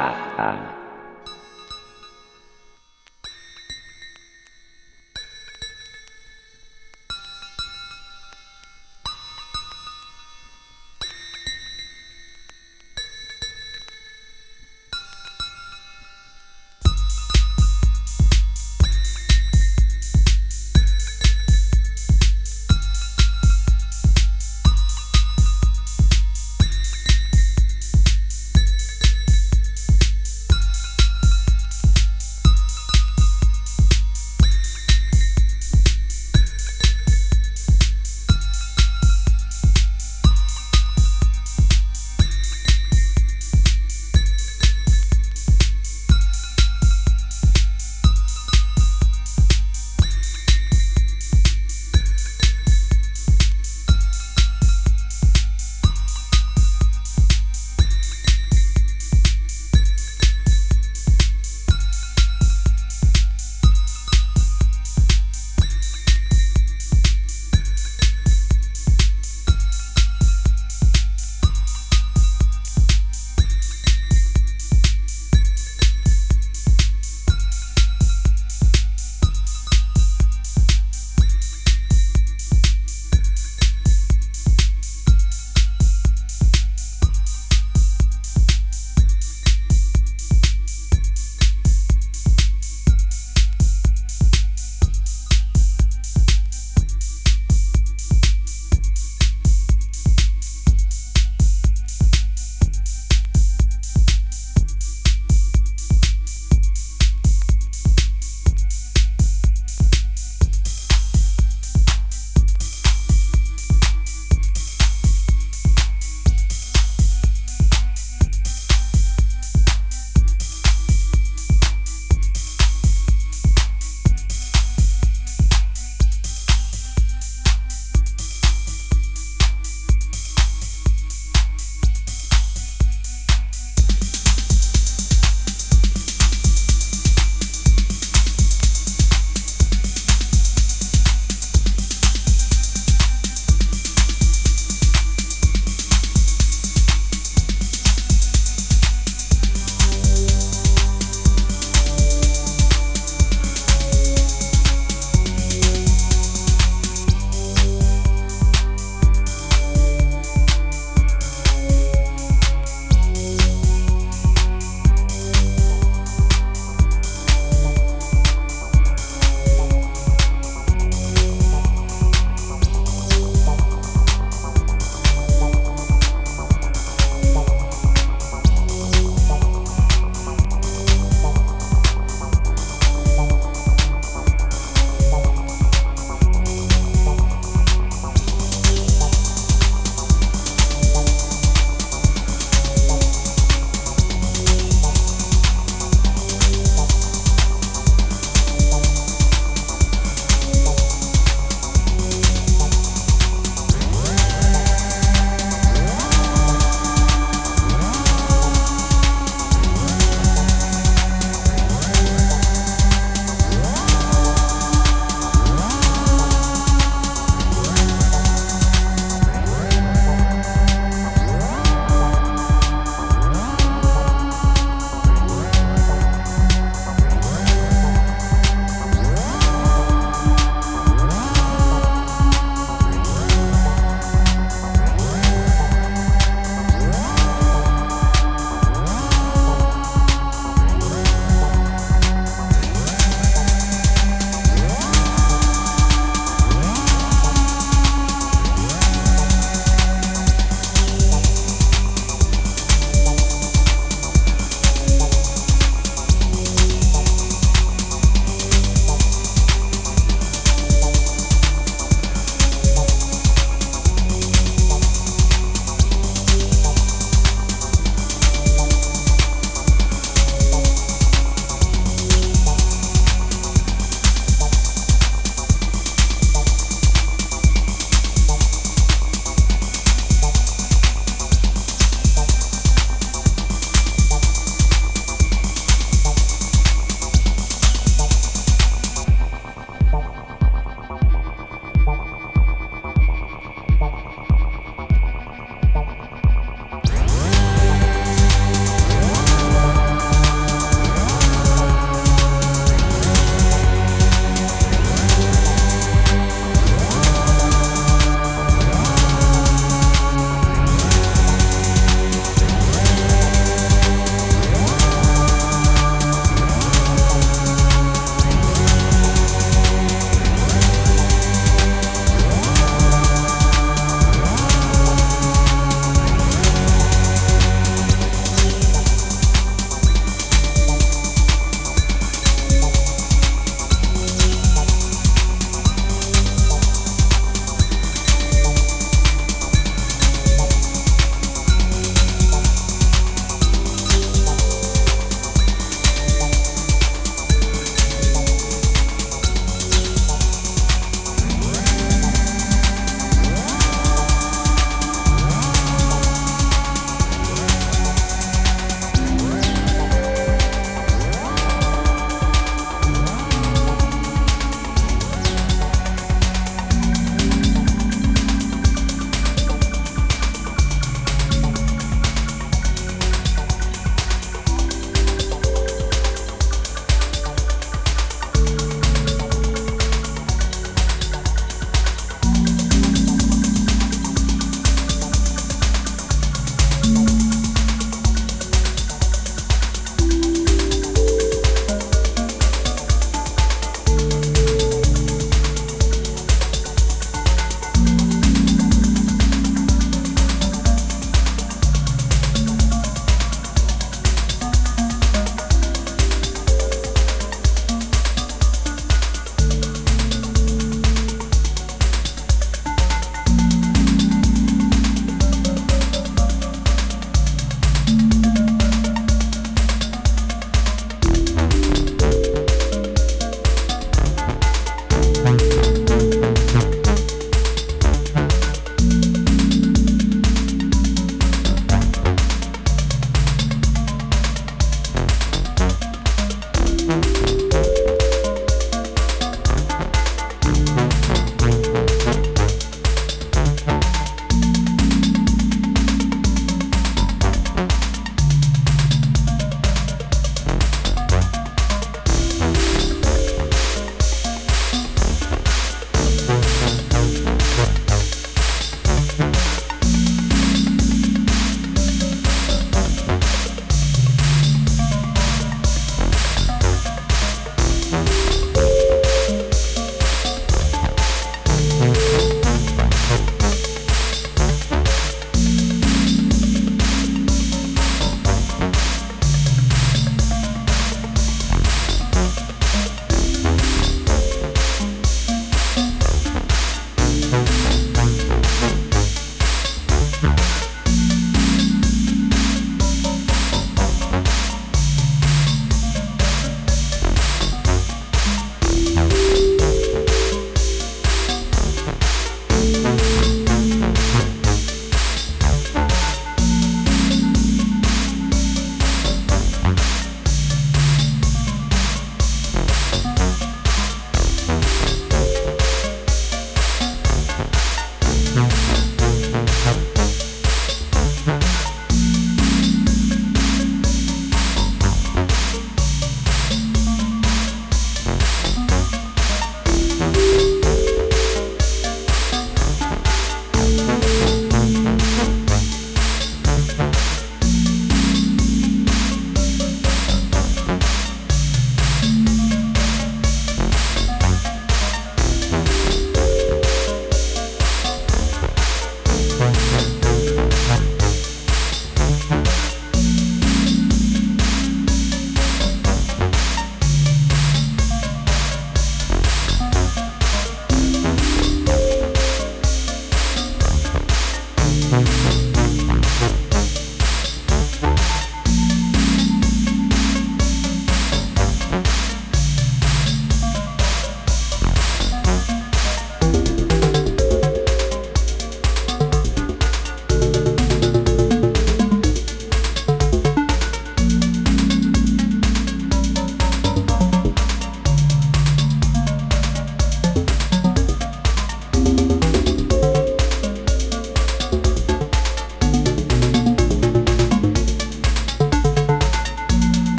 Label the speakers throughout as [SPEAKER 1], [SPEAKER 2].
[SPEAKER 1] 啊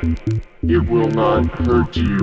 [SPEAKER 1] It will not hurt you.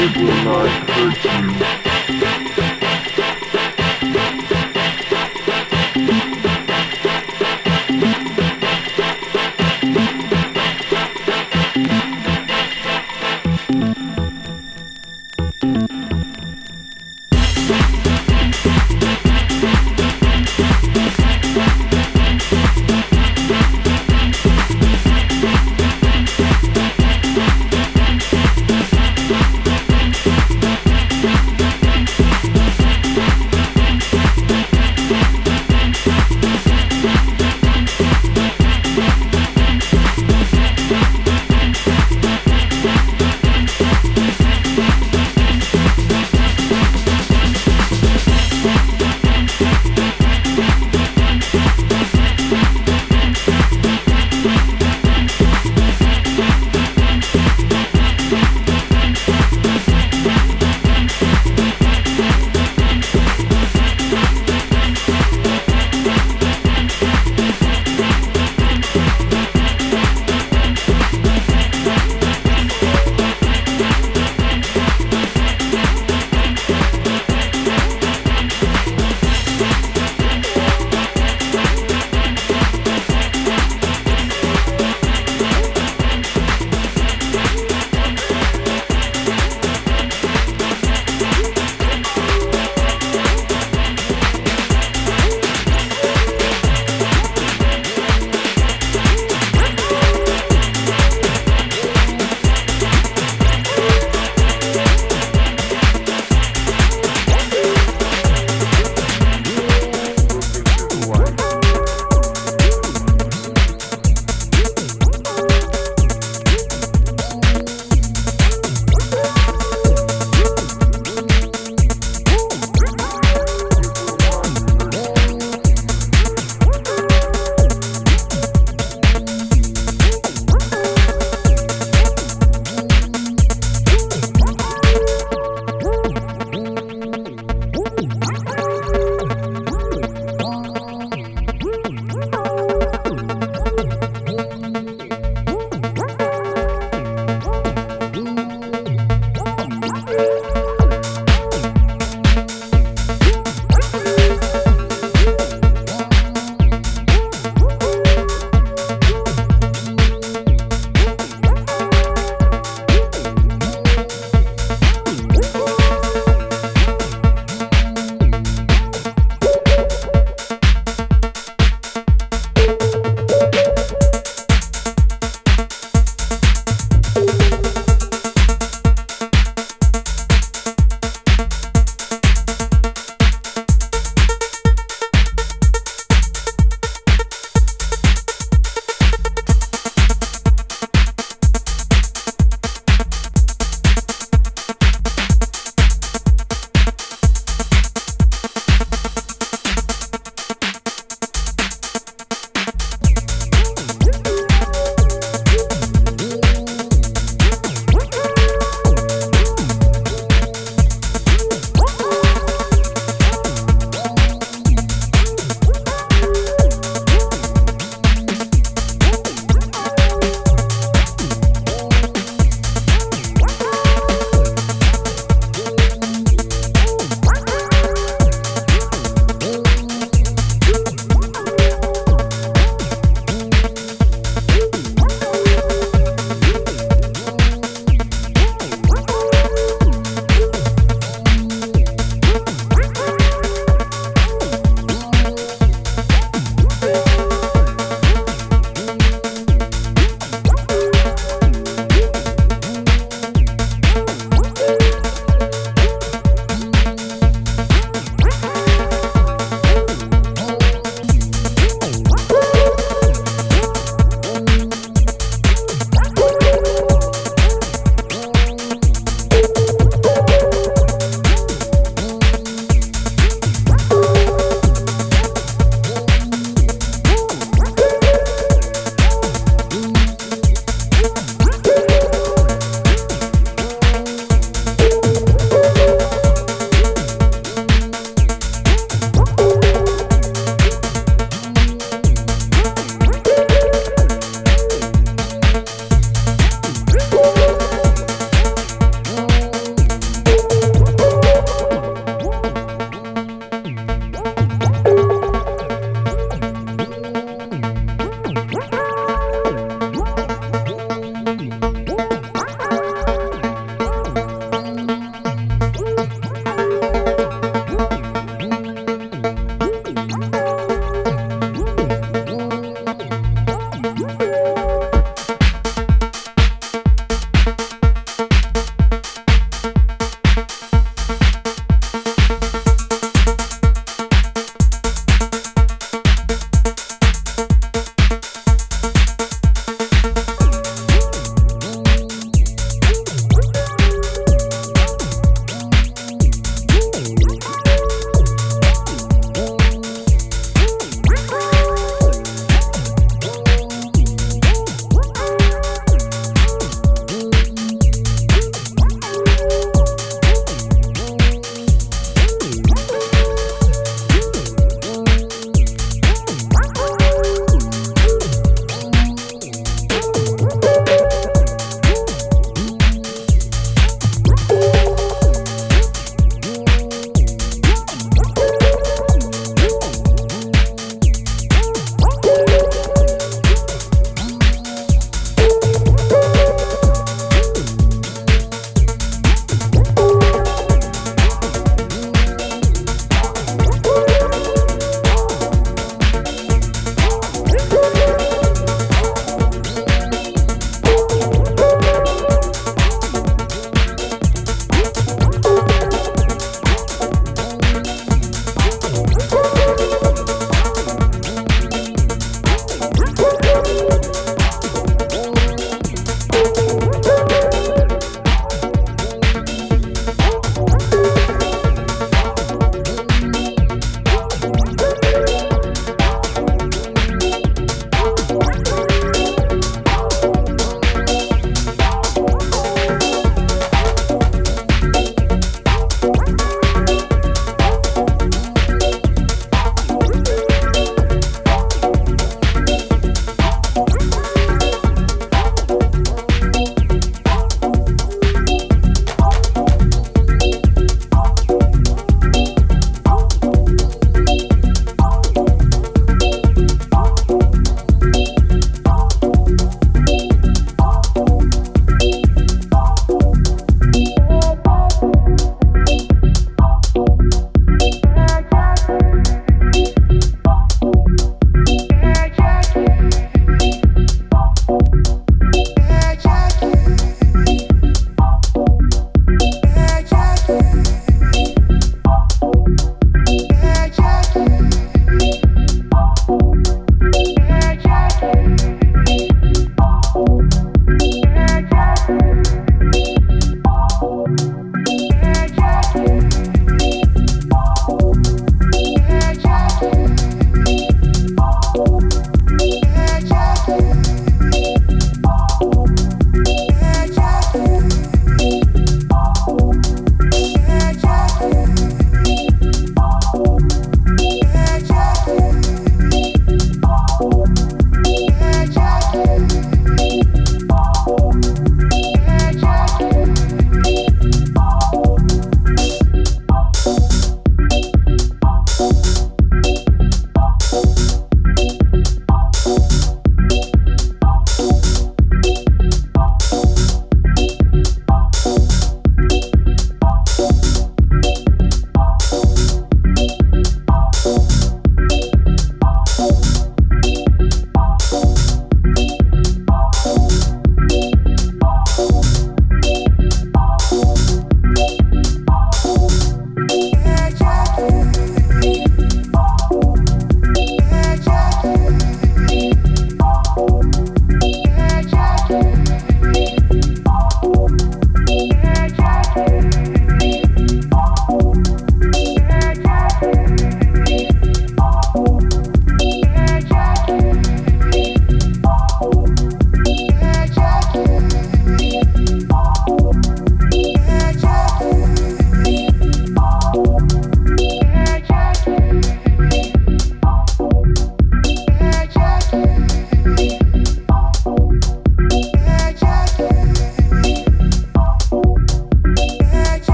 [SPEAKER 1] It will not hurt you.